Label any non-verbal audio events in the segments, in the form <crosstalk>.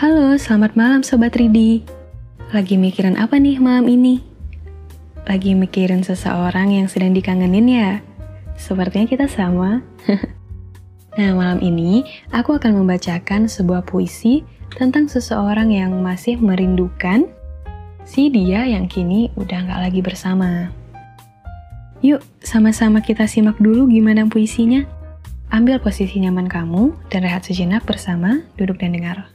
Halo, selamat malam Sobat Ridi. Lagi mikirin apa nih malam ini? Lagi mikirin seseorang yang sedang dikangenin ya? Sepertinya kita sama. <laughs> nah, malam ini aku akan membacakan sebuah puisi tentang seseorang yang masih merindukan si dia yang kini udah nggak lagi bersama. Yuk, sama-sama kita simak dulu gimana puisinya. Ambil posisi nyaman kamu dan rehat sejenak bersama, duduk dan dengar.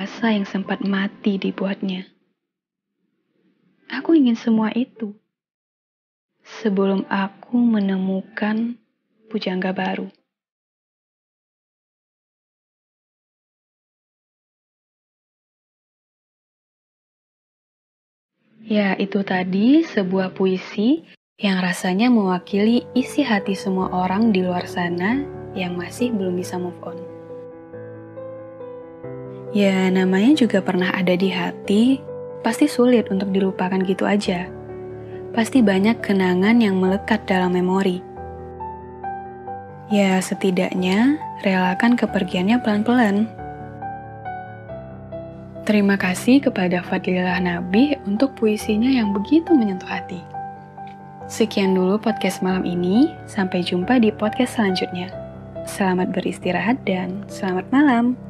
Rasa yang sempat mati dibuatnya. Aku ingin semua itu. Sebelum aku menemukan pujangga baru. Ya, itu tadi sebuah puisi yang rasanya mewakili isi hati semua orang di luar sana yang masih belum bisa move on. Ya, namanya juga pernah ada di hati, pasti sulit untuk dilupakan gitu aja. Pasti banyak kenangan yang melekat dalam memori. Ya, setidaknya relakan kepergiannya pelan-pelan. Terima kasih kepada Fadilah Nabi untuk puisinya yang begitu menyentuh hati. Sekian dulu podcast malam ini, sampai jumpa di podcast selanjutnya. Selamat beristirahat dan selamat malam.